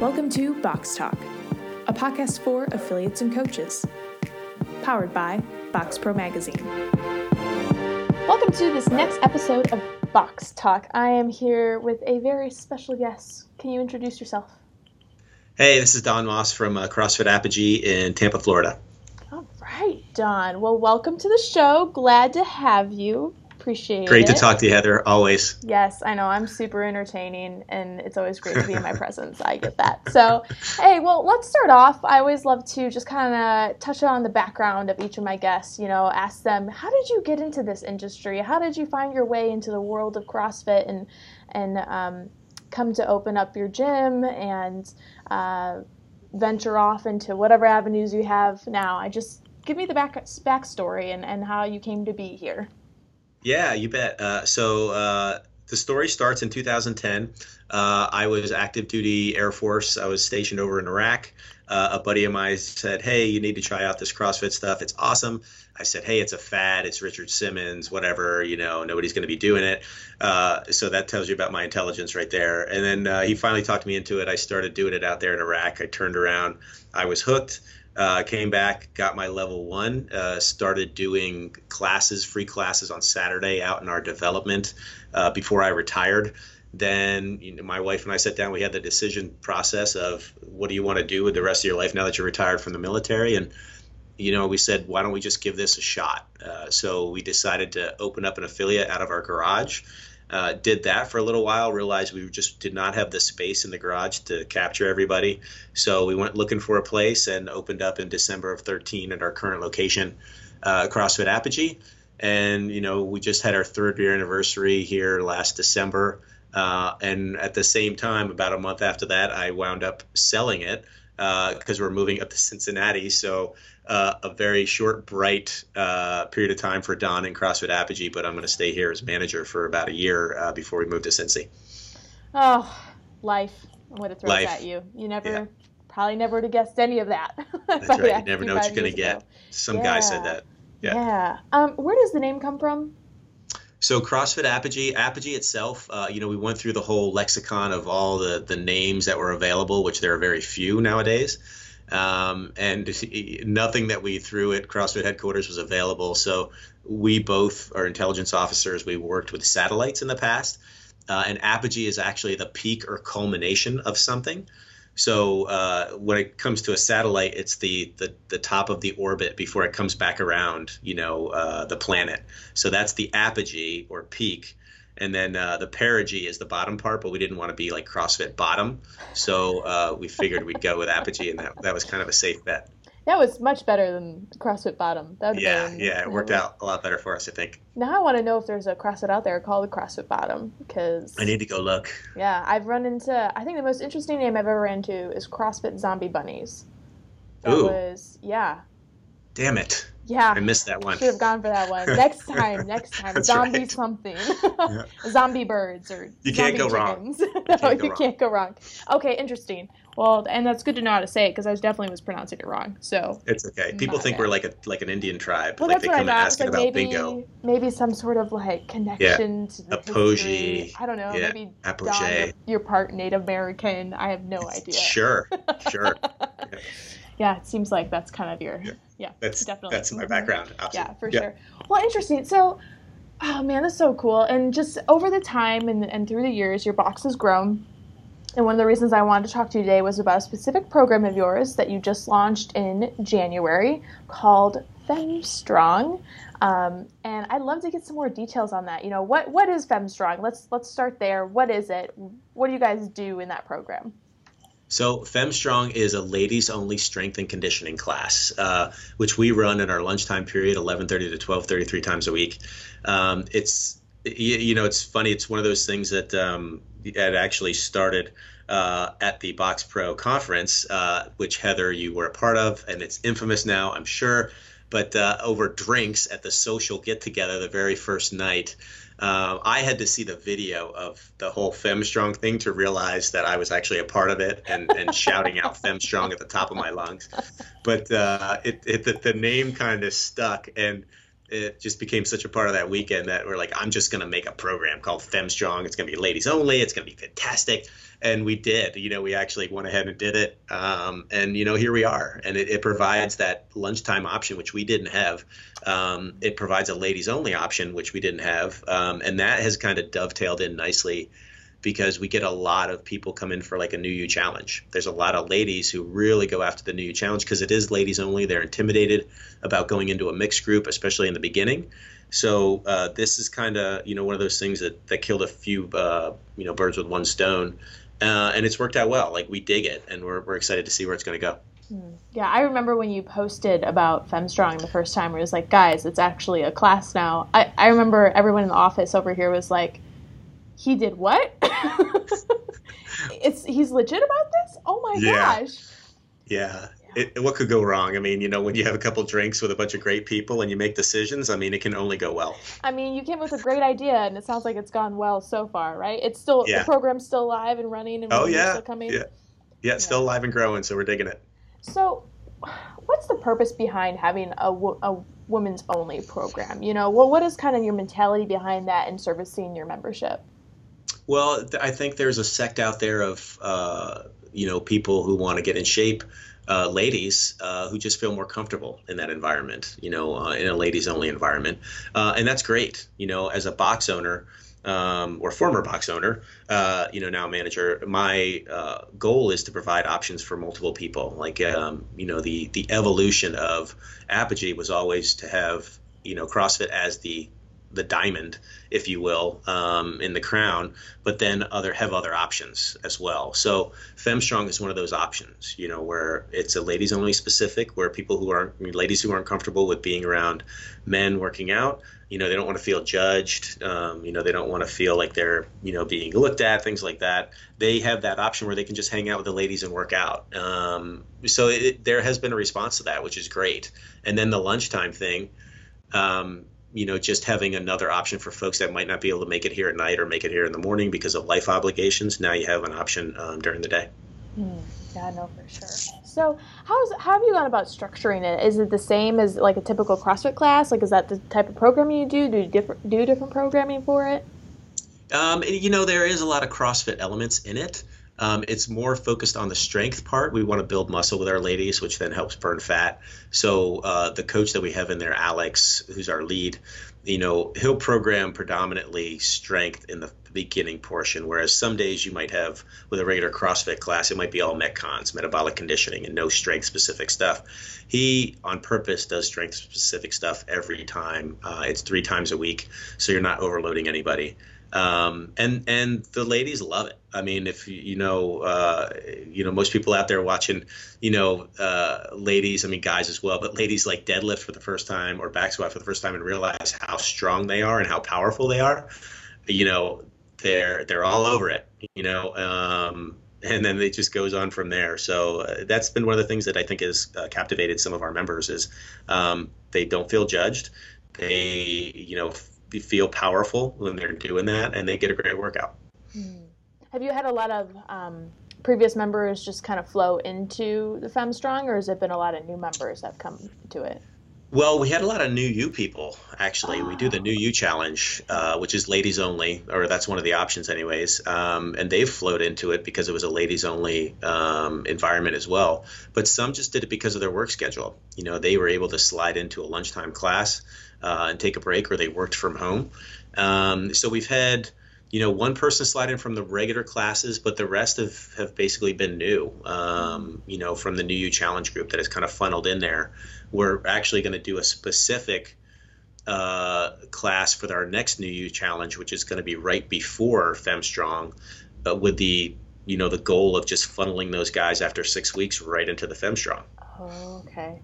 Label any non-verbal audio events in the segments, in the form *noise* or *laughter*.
Welcome to Box Talk, a podcast for affiliates and coaches, powered by Box Pro Magazine. Welcome to this next episode of Box Talk. I am here with a very special guest. Can you introduce yourself? Hey, this is Don Moss from uh, CrossFit Apogee in Tampa, Florida. All right, Don. Well, welcome to the show. Glad to have you. Appreciate great it. Great to talk to you, Heather. Always. Yes, I know. I'm super entertaining, and it's always great to be in my *laughs* presence. I get that. So, hey, well, let's start off. I always love to just kind of touch on the background of each of my guests. You know, ask them, how did you get into this industry? How did you find your way into the world of CrossFit and and um, come to open up your gym and uh, venture off into whatever avenues you have now? I just give me the back backstory and, and how you came to be here. Yeah, you bet. Uh, so uh, the story starts in 2010. Uh, I was active duty Air Force. I was stationed over in Iraq. Uh, a buddy of mine said, "Hey, you need to try out this CrossFit stuff. It's awesome." I said, "Hey, it's a fad. It's Richard Simmons. Whatever. You know, nobody's going to be doing it." Uh, so that tells you about my intelligence right there. And then uh, he finally talked me into it. I started doing it out there in Iraq. I turned around. I was hooked. Uh, came back, got my level one, uh, started doing classes, free classes on Saturday out in our development uh, before I retired. Then you know, my wife and I sat down. We had the decision process of what do you want to do with the rest of your life now that you're retired from the military, and you know we said why don't we just give this a shot. Uh, so we decided to open up an affiliate out of our garage. Uh, did that for a little while, realized we just did not have the space in the garage to capture everybody. So we went looking for a place and opened up in December of 13 at our current location, uh, CrossFit Apogee. And, you know, we just had our third year anniversary here last December. Uh, and at the same time, about a month after that, I wound up selling it because uh, we're moving up to Cincinnati. So uh, a very short, bright uh, period of time for Don and CrossFit Apogee, but I'm going to stay here as manager for about a year uh, before we move to Cincy. Oh, life! What it throws life. at you. You never, yeah. probably never would have guessed any of that. *laughs* That's right. You never know what you're going to get. Some yeah. guy said that. Yeah. Yeah. Um, where does the name come from? So CrossFit Apogee, Apogee itself, uh, you know, we went through the whole lexicon of all the the names that were available, which there are very few nowadays. Um, and nothing that we threw at CrossFit headquarters was available. So we both are intelligence officers. We worked with satellites in the past, uh, and apogee is actually the peak or culmination of something. So uh, when it comes to a satellite, it's the, the the top of the orbit before it comes back around, you know, uh, the planet. So that's the apogee or peak and then uh, the perigee is the bottom part, but we didn't want to be like CrossFit bottom, so uh, we figured we'd go with apogee, and that that was kind of a safe bet. That was much better than CrossFit bottom. That yeah, been, yeah, it worked out a lot better for us, I think. Now I want to know if there's a CrossFit out there called the CrossFit bottom because I need to go look. Yeah, I've run into. I think the most interesting name I've ever ran into is CrossFit Zombie Bunnies. That Ooh. was yeah. Damn it. Yeah. I missed that one. Should have gone for that one. *laughs* Next time, next time. zombie right. something. *laughs* yeah. *laughs* Zombie birds or You can't go chickens. wrong. no, you, can't go, you wrong. can't go wrong. Okay, interesting. Well, and that's good to know how to say it because I definitely was pronouncing it wrong. So it's okay. People think bad. we're like a like an Indian tribe. Well, like that's they come and ask about maybe, bingo. Maybe some sort of like connection yeah. to the Apogee. I don't know. Yeah. Maybe Apogee. you're part Native American. I have no idea. Sure. Sure. yeah. yeah, it seems like that's kind of your yeah, that's definitely that's my background. Absolutely. Yeah, for yeah. sure. Well, interesting. So, oh man, that's so cool. And just over the time and and through the years, your box has grown. And one of the reasons I wanted to talk to you today was about a specific program of yours that you just launched in January called FemStrong. Um, and I'd love to get some more details on that. You know, what what is FemStrong? Let's let's start there. What is it? What do you guys do in that program? So FemStrong is a ladies-only strength and conditioning class, uh, which we run in our lunchtime period, 11:30 to 12:30, three times a week. Um, it's you, you, know, it's funny. It's one of those things that um, actually started uh, at the Box Pro conference, uh, which Heather, you were a part of, and it's infamous now, I'm sure. But uh, over drinks at the social get-together the very first night, um, I had to see the video of the whole FemStrong thing to realize that I was actually a part of it and, and *laughs* shouting out FemStrong at the top of my lungs. But uh, it, it the, the, name kind of stuck. And it just became such a part of that weekend that we're like, I'm just going to make a program called FemStrong. It's going to be ladies only. It's going to be fantastic. And we did. You know, we actually went ahead and did it. Um, and, you know, here we are. And it, it, provides that lunchtime option, which we didn't have. Um, it provides a ladies only option, which we didn't have. Um, and that has kind of dovetailed in nicely because we get a lot of people come in for like a new you challenge. There's a lot of ladies who really go after the new you challenge because it is ladies only. They're intimidated about going into a mixed group, especially in the beginning. So uh, this is kind of you know one of those things that that killed a few uh, you know birds with one stone, uh, and it's worked out well. Like we dig it, and we're we're excited to see where it's going to go. Hmm. Yeah, I remember when you posted about FemStrong the first time, it was like, guys, it's actually a class now. I, I remember everyone in the office over here was like, he did what? it's he's legit about this? Oh my yeah. gosh. Yeah. It, what could go wrong? I mean, you know, when you have a couple drinks with a bunch of great people and you make decisions, I mean, it can only go well. I mean, you came with a great idea, and it sounds like it's gone well so far, right? It's still yeah. the program's still live and running, and oh yeah, still coming. Yeah. yeah, yeah, it's still alive and growing, so we're digging it. So, what's the purpose behind having a, a women's only program? You know, well, what is kind of your mentality behind that and servicing your membership? Well, I think there's a sect out there of uh, you know people who want to get in shape, uh, ladies uh, who just feel more comfortable in that environment, you know, uh, in a ladies only environment, uh, and that's great. You know, as a box owner. Um, or former box owner, uh, you know, now manager. My goal is to provide options for multiple people. Like, um, you know, the the evolution of Apogee was always to have, you know, CrossFit as the the diamond, if you will, um, in the crown, but then other have other options as well. So FemStrong is one of those options, you know, where it's a ladies only specific, where people who aren't I mean, ladies who aren't comfortable with being around men working out, you know, they don't want to feel judged, um, you know, they don't want to feel like they're, you know, being looked at, things like that. They have that option where they can just hang out with the ladies and work out. Um, so it, there has been a response to that, which is great. And then the lunchtime thing. Um, you know, just having another option for folks that might not be able to make it here at night or make it here in the morning because of life obligations. Now you have an option um, during the day. Mm, yeah, no, for sure. So, how's how have you gone about structuring it? Is it the same as like a typical CrossFit class? Like, is that the type of programming you do? Do you different do different programming for it? Um, you know, there is a lot of CrossFit elements in it. Um, it's more focused on the strength part. We want to build muscle with our ladies, which then helps burn fat. So uh, the coach that we have in there, Alex, who's our lead, you know, he'll program predominantly strength in the beginning portion. Whereas some days you might have with a regular CrossFit class, it might be all metcons, metabolic conditioning, and no strength specific stuff. He on purpose does strength specific stuff every time. Uh, it's three times a week, so you're not overloading anybody um, and and the ladies love it. I mean, if you know, uh, you know, most people out there watching, you know, uh, ladies. I mean, guys as well, but ladies like deadlift for the first time or back squat for the first time and realize how strong they are and how powerful they are. You know, they're they're all over it. You know, um, and then it just goes on from there. So uh, that's been one of the things that I think has uh, captivated some of our members is um, they don't feel judged. They, you know, feel powerful when they're doing that, and they get a great workout. Hmm. Have you had a lot of um, previous members just kind of flow into the FemStrong, or has it been a lot of new members that have come to it? Well, we had a lot of new you people actually. We do the new you challenge, uh, which is ladies only, or that's one of the options, anyways. Um, and they've flowed into it because it was a ladies only um, environment as well. But some just did it because of their work schedule. You know, they were able to slide into a lunchtime class uh, and take a break, or they worked from home. Um, so we've had you know, one person slide in from the regular classes, but the rest have, have basically been new, um, you know, from the New You Challenge group that has kind of funneled in there. We're actually going to do a specific uh, class for our next New You Challenge, which is going to be right before FemStrong, uh, with the, you know, the goal of just funneling those guys after six weeks right into the FemStrong. Oh, okay.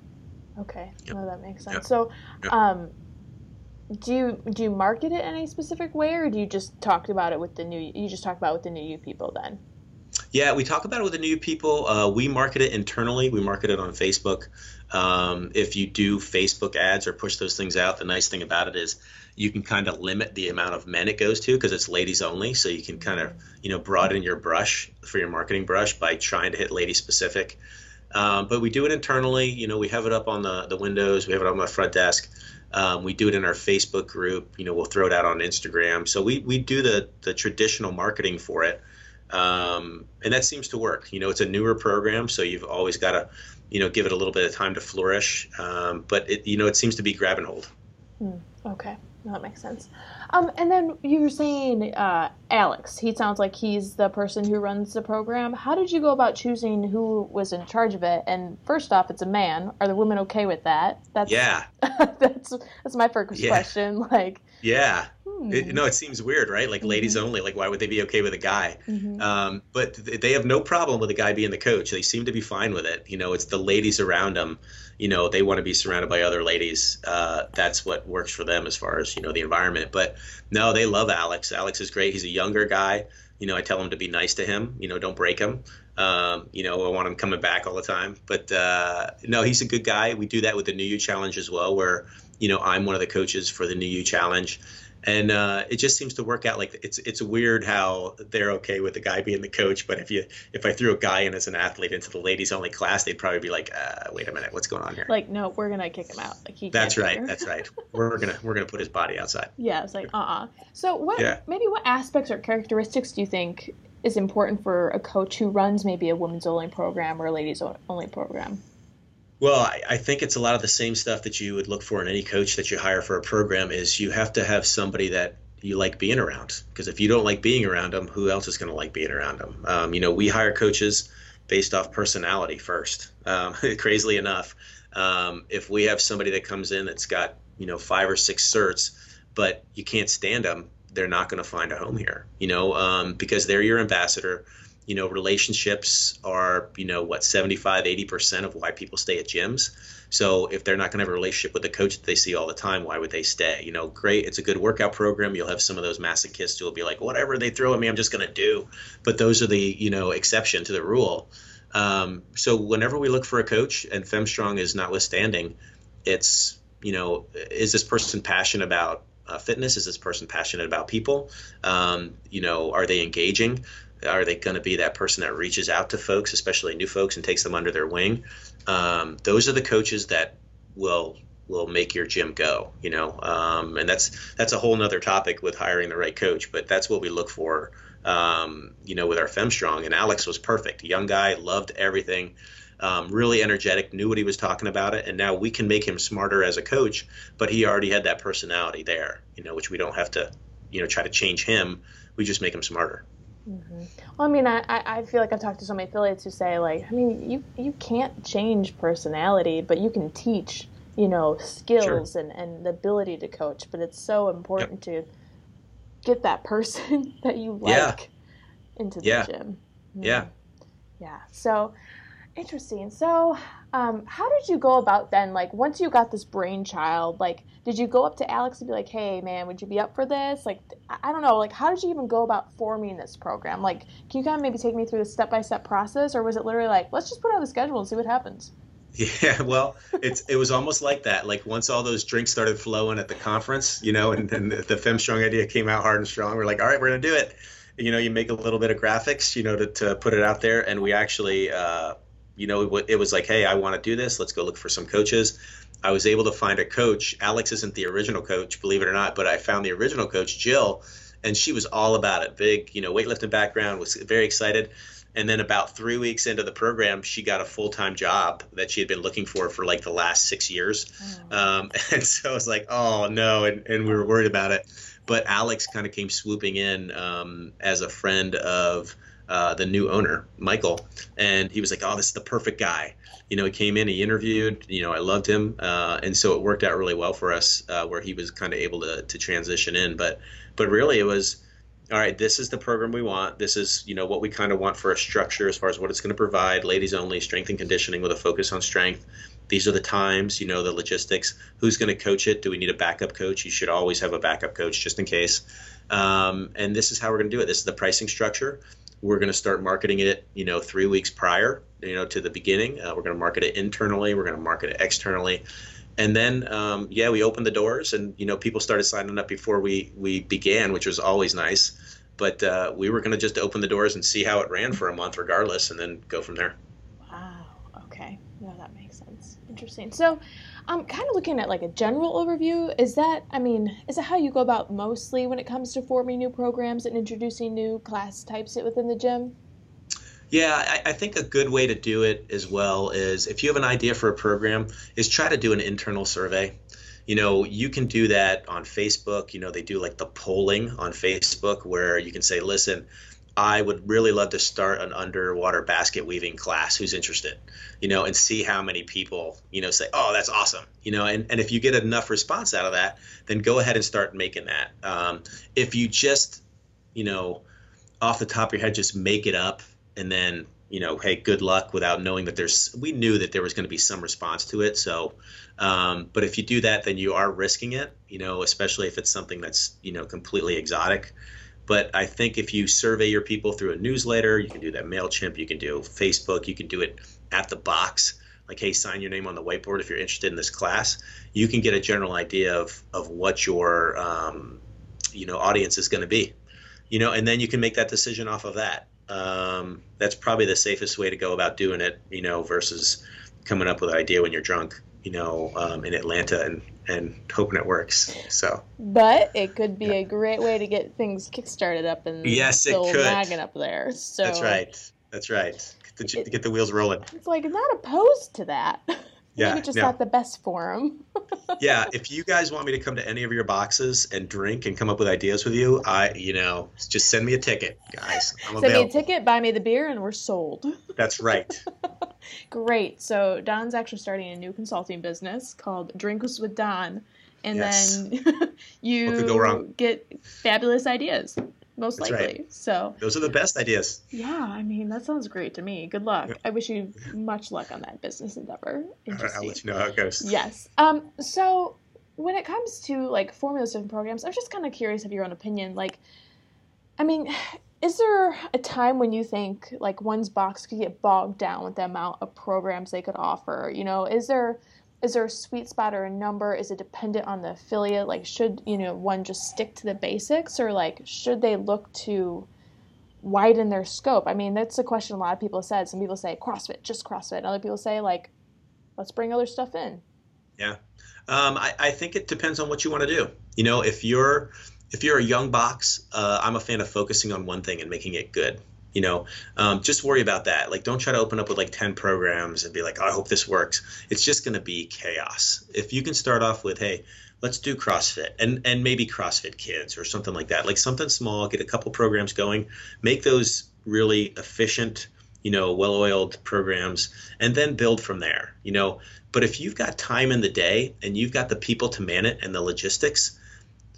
Okay. Yep. No, that makes sense. Yep. So, yep. um, do you do you market it any specific way, or do you just talk about it with the new? You just talk about it with the new you people then. Yeah, we talk about it with the new people. Uh, we market it internally. We market it on Facebook. Um, if you do Facebook ads or push those things out, the nice thing about it is you can kind of limit the amount of men it goes to because it's ladies only. So you can kind of you know broaden your brush for your marketing brush by trying to hit lady specific. Um, but we do it internally. You know, we have it up on the the windows. We have it on the front desk. Um, we do it in our Facebook group. You know, we'll throw it out on Instagram. So we we do the the traditional marketing for it, um, and that seems to work. You know, it's a newer program, so you've always got to, you know, give it a little bit of time to flourish. Um, but it you know it seems to be grab and hold. Hmm. Okay, that makes sense. Um, and then you were saying uh, Alex. He sounds like he's the person who runs the program. How did you go about choosing who was in charge of it? And first off, it's a man. Are the women okay with that? That's yeah. *laughs* that's that's my first yeah. question. *laughs* Like yeah. Hmm. It, no, it seems weird, right? Like mm-hmm. ladies only. Like, why would they be okay with a guy? Mm-hmm. Um, but th- they have no problem with a guy being the coach. They seem to be fine with it. You know, it's the ladies around them. You know, they want to be surrounded by other ladies. Uh, that's what works for them as far as you know the environment. But no, they love Alex. Alex is great. He's a younger guy. You know, I tell him to be nice to him. You know, don't break him. Um, you know, I want him coming back all the time. But uh, no, he's a good guy. We do that with the New You Challenge as well, where you know I'm one of the coaches for the New You Challenge. And uh, it just seems to work out like it's it's weird how they're okay with the guy being the coach but if you if i threw a guy in as an athlete into the ladies only class they'd probably be like uh, wait a minute what's going on here? Like no we're gonna kick him out. Like he that's right that's right. We're gonna we're gonna put his body outside. *laughs* Yeah it's like uh-uh. So what yeah. maybe what aspects or characteristics do you think is important for a coach who runs maybe a women's only program or a ladies only program well, I, I, think it's a lot of the same stuff that you would look for in any coach that you hire for a program. Is you have to have somebody that you like being around. Because if you don't like being around them, who else is going to like being around them? Um, you know, we hire coaches based off personality first. Um, *laughs* crazily enough, um, if we have somebody that comes in that's got you know five or six certs, but you can't stand them, they're not going to find a home here. You know, um, because they're your ambassador you know relationships are you know what 75 80% of why people stay at gyms. So if they're not going to have a relationship with the coach that they see all the time why would they stay? You know great it's a good workout program. You'll have some of those masochists who will be like whatever they throw at me i'm just going to do. But those are the you know exception to the rule. Um, so whenever we look for a coach and femstrong is notwithstanding it's you know is this person passionate about uh, fitness? Is this person passionate about people? Um, you know are they engaging are they going to be that person that reaches out to folks, especially new folks, and takes them under their wing? Um, those are the coaches that will will make your gym go. You know, um, and that's that's a whole nother topic with hiring the right coach. But that's what we look for. Um, you know, with our FemStrong, and Alex was perfect. Young guy, loved everything. Um, really energetic, knew what he was talking about it, and now we can make him smarter as a coach. But he already had that personality there, you know, which we don't have to, you know, try to change him. We just make him smarter. Mm-hmm. Well, I mean, I, I feel like I've talked to so many affiliates who say, like, I mean, you, you can't change personality, but you can teach, you know, skills sure. and, and the ability to coach. But it's so important yep. to get that person *laughs* that you like yeah. into the yeah. gym. Mm-hmm. Yeah. Yeah. So interesting. So, um, how did you go about then? Like, once you got this brainchild, like, did you go up to Alex and be like, "Hey, man, would you be up for this?" Like, I don't know. Like, how did you even go about forming this program? Like, can you kind of maybe take me through the step by step process, or was it literally like, "Let's just put out the schedule and see what happens"? Yeah, well, it's it was almost like that. Like once all those drinks started flowing at the conference, you know, and then the, Fem Strong idea came out hard and strong. We're like, all right, we're gonna do it. You know, you make a little bit of graphics, you know, to, to put it out there, and we actually. Uh, you know, it was like, hey, I want to do this. Let's go look for some coaches. I was able to find a coach. Alex isn't the original coach, believe it or not, but I found the original coach, Jill, and she was all about it. Big, you know, weightlifting background, was very excited. And then about three weeks into the program, she got a full time job that she had been looking for for like the last six years. Oh. Um, *laughs* and so I was like, oh no, and, and we were worried about it. But Alex kind of came swooping in um, as a friend of uh, the new owner, Michael, and he was like, "Oh, this is the perfect guy." You know, he came in, he interviewed. You know, I loved him, uh, and so it worked out really well for us, uh, where he was kind of able to to transition in. But but really, it was. All right, this is the program we want. This is, you know, what we kind of want for a structure as far as what it's going to provide. Ladies only, strength and conditioning with a focus on strength. These are the times, you know, the logistics. Who's going to coach it? Do we need a backup coach? You should always have a backup coach just in case. Um, and this is how we're going to do it. This is the pricing structure we're going to start marketing it, you know, three weeks prior, you know, to the beginning. Uh, we're going to market it internally. We're going to market it externally, and then um, yeah, we opened the doors, and you know, people started signing up before we we began, which was always nice. But uh, we were going to just open the doors and see how it ran for a month, regardless, and then go from there. Wow. Okay. No, that makes sense. Interesting. So, I'm kind of looking at like a general overview. Is that, I mean, is that how you go about mostly when it comes to forming new programs and introducing new class types within the gym? Yeah, I, I, think a good way to do it as well is if you have an idea for a program, is try to do an internal survey. You know, you can do that on Facebook. You know, they do like the polling on Facebook where you can say, listen, I would really love to start an underwater basket weaving class. Who's interested? You know, and see how many people, you know, say, oh, that's awesome. You know, and, and if you get enough response out of that, then go ahead and start making that. Um, if you just, you know, off the top of your head, just make it up and then, you know, hey, good luck without knowing that there's, we knew that there was going to be some response to it. So, um, but if you do that, then you are risking it, you know, especially if it's something that's, you know, completely exotic. But I think if you survey your people through a newsletter, you can do that MailChimp, you can do Facebook, you can do it at the box. Like, hey, sign your name on the whiteboard if you're interested in this class. You can get a general idea of, of what your um, you know audience is going to be, you know, and then you can make that decision off of that. Um, that's probably the safest way to go about doing it, you know, versus coming up with an idea when you're drunk you know, um, in Atlanta and, and hoping it works. So, but it could be yeah. a great way to get things kickstarted up and yes, it could. wagon up there. So that's right. That's right. Get the, it, get the wheels rolling. It's like not opposed to that. *laughs* Yeah, Maybe just not the best forum. *laughs* yeah, if you guys want me to come to any of your boxes and drink and come up with ideas with you, I, you know, just send me a ticket, guys. I'm send available. me a ticket, buy me the beer, and we're sold. That's right. *laughs* Great. So Don's actually starting a new consulting business called Drinks with Don, and yes. then *laughs* you get fabulous ideas most That's likely. Right. So those are the best ideas. Yeah, I mean that sounds great to me. Good luck. I wish you much luck on that business endeavor. I'll let you know how it goes. Yes. Um. So when it comes to like formula different programs, I'm just kind of curious of your own opinion. Like, I mean, is there a time when you think like one's box could get bogged down with the amount of programs they could offer? You know, is there is there a sweet spot or a number? Is it dependent on the affiliate? Like, should you know one just stick to the basics, or like should they look to widen their scope? I mean, that's a question a lot of people said. Some people say CrossFit, just CrossFit. And other people say like, let's bring other stuff in. Yeah, um, I, I think it depends on what you want to do. You know, if you're if you're a young box, uh, I'm a fan of focusing on one thing and making it good you know um, just worry about that. Like don't try to open up with like 10 programs and be like oh, i hope this works. It's just going to be chaos. If you can start off with hey let's do crossfit and and maybe crossfit kids or something like that like something small get a couple programs going make those really efficient you know well-oiled programs and then build from there you know? But if you've got time in the day and you've got the people to man it and the logistics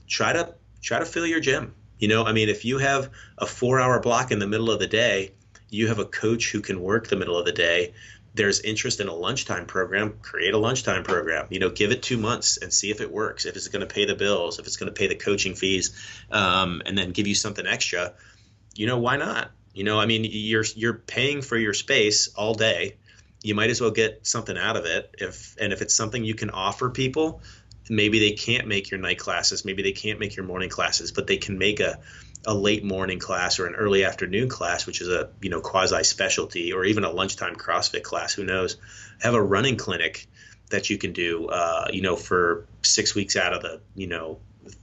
try to try to fill your gym you know, I mean, if you have a four hour block in the middle of the day, you have a coach who can work the middle of the day. There's interest in a lunchtime program, create a lunchtime program. You know, give it two months and see if it works, if it's going to pay the bills, if it's going to pay the coaching fees, um, and then give you something extra. You know, why not? You know, I mean, you're you're paying for your space all day. You might as well get something out of it. If and if it's something you can offer people, maybe they can't make your night classes, maybe they can't make your morning classes, but they can make a a late morning class or an early afternoon class, which is a you know quasi specialty, or even a lunchtime CrossFit class. Who knows? Have a running clinic that you can do, uh, you know, for six weeks out of the you know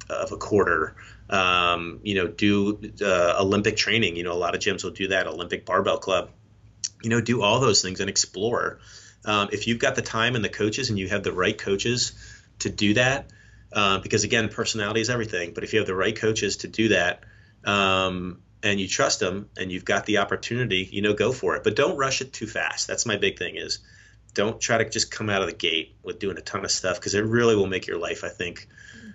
of a quarter. Um, you know, do uh, Olympic training. You know, a lot of gyms will do that. Olympic barbell club. You know, do all those things and explore. Um, if you've got the time and the coaches, and you have the right coaches to do that uh, because again personality is everything but if you have the right coaches to do that um, and you trust them and you've got the opportunity you know go for it. But don't rush it too fast. That's my big thing is don't try to just come out of the gate with doing a ton of stuff because it really will make your life i think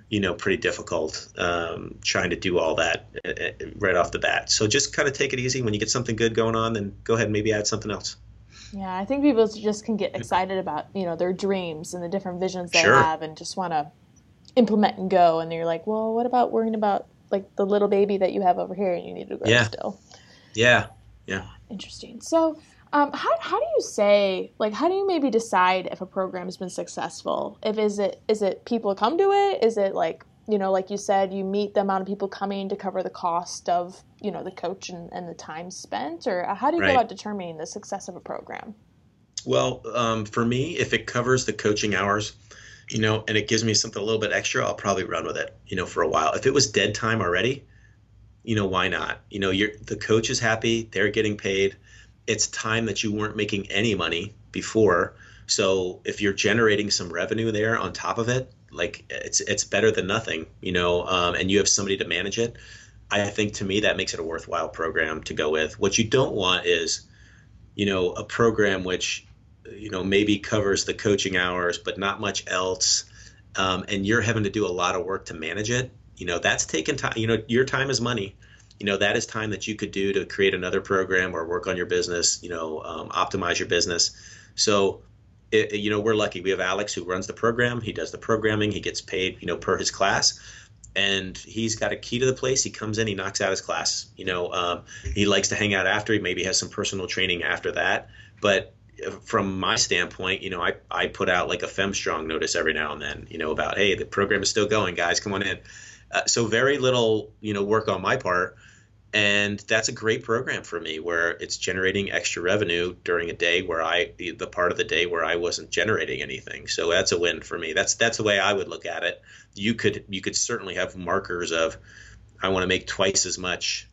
you know pretty difficult um, trying to do all that uh, uh, right off the bat. So just kind of take it easy. When you get something good going on then go ahead and maybe add something else yeah, I think people just can get excited about you know their dreams and the different visions they sure. have, and just want to implement and go. And you're like, well, what about worrying about like the little baby that you have over here and you need to grow yeah. still? Yeah, yeah. Interesting. So, um, how how do you say like how do you maybe decide if a program has been successful? If is it is it people come to it? Is it like you know, like you said, you meet the amount of people coming to cover the cost of, you know, the coach and, and the time spent? Or how do you right. go about determining the success of a program? Well, um, for me, if it covers the coaching hours, you know, and it gives me something a little bit extra, I'll probably run with it, you know, for a while. If it was dead time already, you know, why not? You know, you're the coach is happy, they're getting paid. It's time that you weren't making any money before. So if you're generating some revenue there on top of it, like it's it's better than nothing, you know, um, and you have somebody to manage it. I think to me that makes it a worthwhile program to go with. What you don't want is, you know, a program which you know maybe covers the coaching hours but not much else um, and you're having to do a lot of work to manage it you know that's taking time you know your time is money you know that is time that you could do to create another program or work on your business you know um, optimize your business so it, you know we're lucky. We have alex who runs the program. He does the programming. He gets paid you know per his class. And he's got a key to the place. He comes in he knocks out his class you know um, he likes to hang out after. He maybe has some personal training after that. But from my standpoint, you know, I, I put out like a FemStrong notice every now and then, you know, about, hey, the program is still going, guys, come on in. Uh, so very little, you know, work on my part. And that's a great program for me where it's generating extra revenue during a day where I, the part of the day where I wasn't generating anything. So that's a win for me. That's, that's the way I would look at it. You could, you could certainly have markers of, I want to make twice as much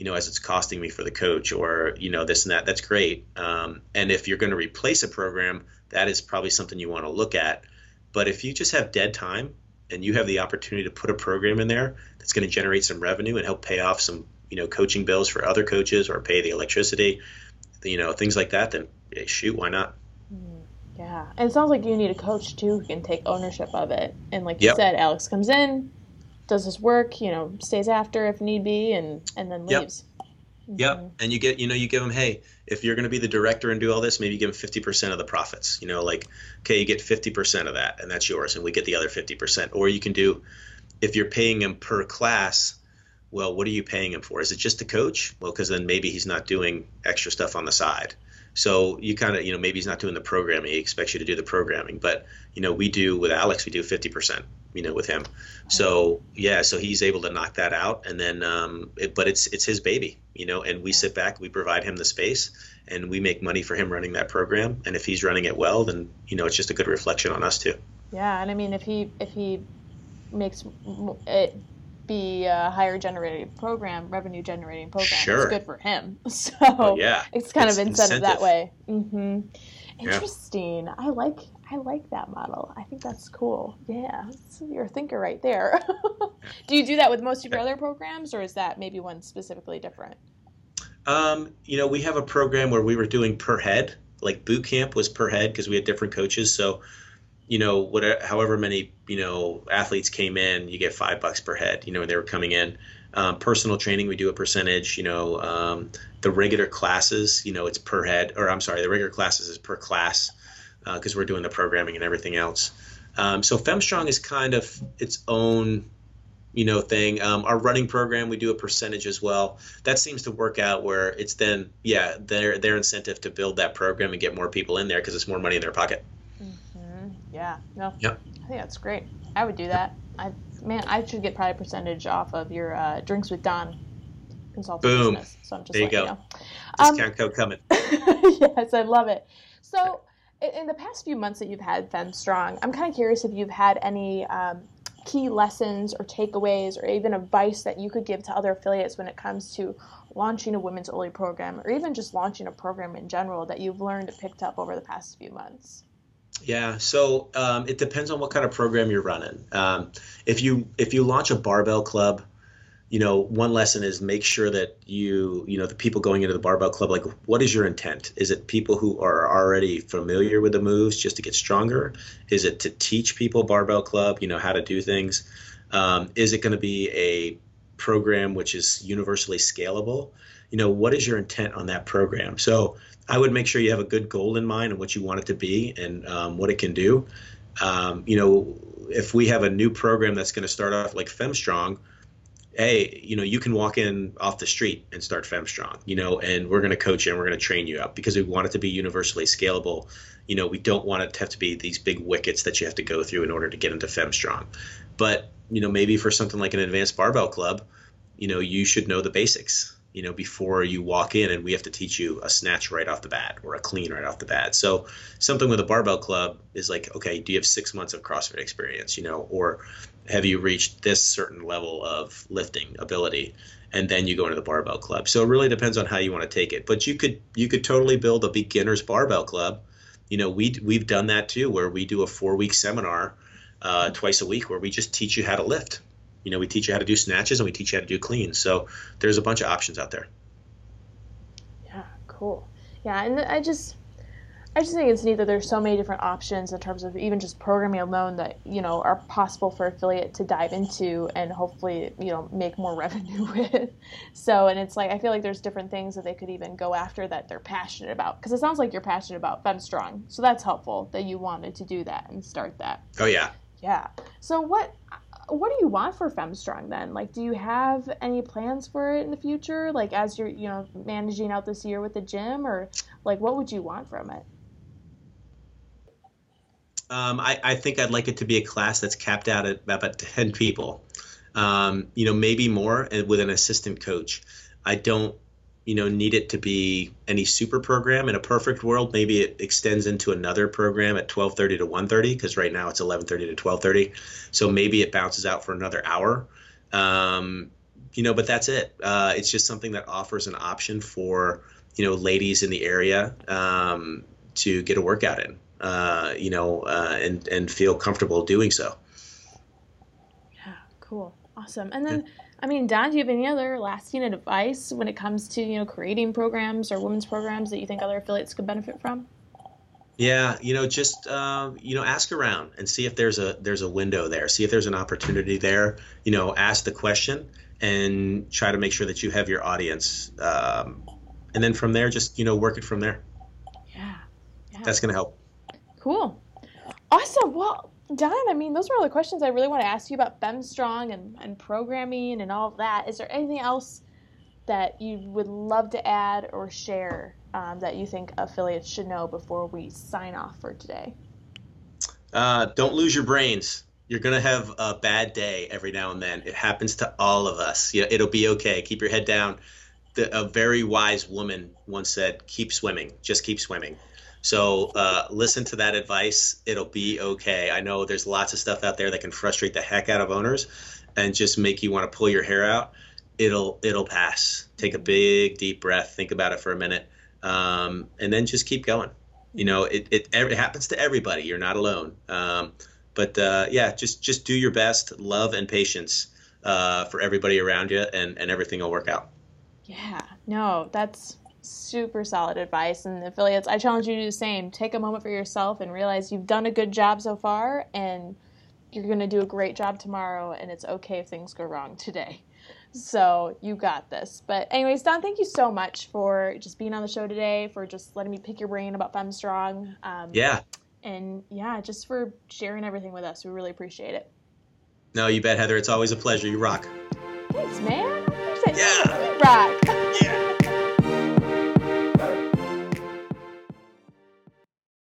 you know, as it's costing me for the coach or, you know, this and that, that's great. Um, and if you're going to replace a program, that is probably something you want to look at. But if you just have dead time and you have the opportunity to put a program in there that's going to generate some revenue and help pay off some, you know, coaching bills for other coaches or pay the electricity, you know, things like that, then yeah, shoot, why not? Mm, yeah. And it sounds like you need a coach too who can take ownership of it. And like you yep. said, Alex comes in, does his work, you know, stays after if need be, and and then leaves. Yep. Yep. Mm-hmm. And you get, you know, you give them, hey, if you're going to be the director and do all this, maybe give them 50% of the profits. You know, like, okay, you get 50% of that, and that's yours, and we get the other 50%. Or you can do, if you're paying him per class, well, what are you paying him for? Is it just the coach? Well, because then maybe he's not doing extra stuff on the side. So you kind of, you know, maybe he's not doing the programming. He expects you to do the programming. But, you know, we do with Alex, we do 50% you know, with him. So yeah, so he's able to knock that out, and then, um, it, but it's it's his baby, you know, and we sit back, we provide him the space, and we make money for him running that program. And if he's running it well, then you know, it's just a good reflection on us too. Yeah, and I mean, if he if he makes it be a higher generating program, revenue generating program, sure. it's good for him. *laughs* So yeah, it's kind it's of incentive, incentive, that way. Mm-hmm. Interesting. Yeah. I like I like that model. I think that's cool. Yeah, you're a thinker right there. *laughs* do you do that with most of your other programs, or is that maybe one specifically different? Um, you know, we have a program where we were doing per head. Like boot camp was per head because we had different coaches. So, you know, whatever, however many you know athletes came in, you get five bucks per head. You know, when they were coming in. Um, personal training, we do a percentage. You know, um, the regular classes, you know, it's per head, or I'm sorry, the regular classes is per class because uh, we're doing the programming and everything else. Um, so FemStrong is kind of its own, you know, thing. Um, our running program, we do a percentage as well. That seems to work out where it's then, yeah, their their incentive to build that program and get more people in there because it's more money in their pocket. Yeah. No. Yep. I think that's great. I would do that. I man, I should get probably a percentage off of your uh, drinks with Don consulting Boom. business. So I'm just there you go. You know. Discount um, code coming. *laughs* yes, I love it. So in the past few months that you've had FemStrong, I'm kind of curious if you've had any um, key lessons or takeaways or even advice that you could give to other affiliates when it comes to launching a women's only program or even just launching a program in general that you've learned and picked up over the past few months. Yeah, so um, it depends on what kind of program you're running. Um, if you if you launch a barbell club, you know, one lesson is make sure that you, you know, the people going into the barbell club, like, what is your intent? Is it people who are already familiar with the moves just to get stronger? Is it to teach people barbell club, you know, how to do things? Um, is it going to be a program which is universally scalable? You know, what is your intent on that program? So I would make sure you have a good goal in mind and what you want it to be and um, what it can do. Um, you know, if we have a new program that's going to start off like FemStrong, hey, you know, you can walk in off the street and start FemStrong, you know, and we're going to coach you and we're going to train you up because we want it to be universally scalable. You know, we don't want it to have to be these big wickets that you have to go through in order to get into FemStrong. But, you know, maybe for something like an advanced barbell club, you know, you should know the basics. You know, before you walk in, and we have to teach you a snatch right off the bat or a clean right off the bat. So something with a barbell club is like, okay, do you have six months of CrossFit experience, you know, or have you reached this certain level of lifting ability? And then you go into the barbell club. So it really depends on how you want to take it. But you could you could totally build a beginner's barbell club. You know, we we've done that too, where we do a four week seminar uh, twice a week where we just teach you how to lift you know, we teach you how to do snatches and we teach you how to do cleans. So there's a bunch of options out there. Yeah, cool. Yeah, and I just I just think it's neat that there's so many different options in terms of even just programming alone that you know are possible for affiliate to dive into and hopefully you know make more *laughs* revenue with. So and it's like I feel like there's different things that they could even go after that they're passionate about because it sounds like you're passionate about FemStrong, so that's helpful that you wanted to do that and start that. Oh yeah. Yeah. So what what do you want for FemStrong then? Like, do you have any plans for it in the future? Like, as you're, you know, managing out this year with the gym, or like, what would you want from it? Um, I, I, think I'd like it to be a class that's capped out at about 10 people. Um, you know, maybe more with an assistant coach. I don't you know need it to be any super program. In a perfect world maybe it extends into another program at 12:30 to 1:30 because right now it's 11:30 to 12:30 so maybe it bounces out for another hour. Um, you know but that's it. Uh, it's just something that offers an option for you know ladies in the area um, to get a workout in uh, you know uh, and and feel comfortable doing so. Yeah cool. Awesome. And then yeah I mean, Don, do you have any other lasting advice when it comes to you know creating programs or women's programs that you think other affiliates could benefit from? Yeah, you know, just uh, you know, ask around and see if there's a there's a window there. See if there's an opportunity there. You know, ask the question and try to make sure that you have your audience, um, and then from there, just you know, work it from there. Yeah, yeah. that's gonna help. Cool, awesome. Well, Don, I mean, those were all the questions I really want to ask you about FemStrong and, and programming and all of that. Is there anything else that you would love to add or share um, that you think affiliates should know before we sign off for today? Uh, don't lose your brains. You're gonna have a bad day every now and then. It happens to all of us. Yeah, it'll be okay. Keep your head down. The, a very wise woman once said, "Keep swimming. Just keep swimming." So uh, listen to that advice. It'll be okay. I know there's lots of stuff out there that can frustrate the heck out of owners and just make you want to pull your hair out. It'll it'll pass. Take a big deep breath. Think about it for a minute, um, and then just keep going. You know, it, it, it happens to everybody. You're not alone. Um, but uh, yeah, just just do your best. Love and patience uh, for everybody around you, and and everything will work out. Yeah. No, that's super solid advice. And affiliates, I challenge you to do the same. Take a moment for yourself and realize you've done a good job so far and you're going to do a great job tomorrow. And it's okay if things go wrong today. *laughs* So you got this. But, anyways, Don, thank you so much for just being on the show today, for just letting me pick your brain about FemStrong. Um, yeah. And yeah, just for sharing everything with us. We really appreciate it. No, you bet, Heather. It's always a pleasure. You rock. Thanks, man. Yeah. rock. Yeah.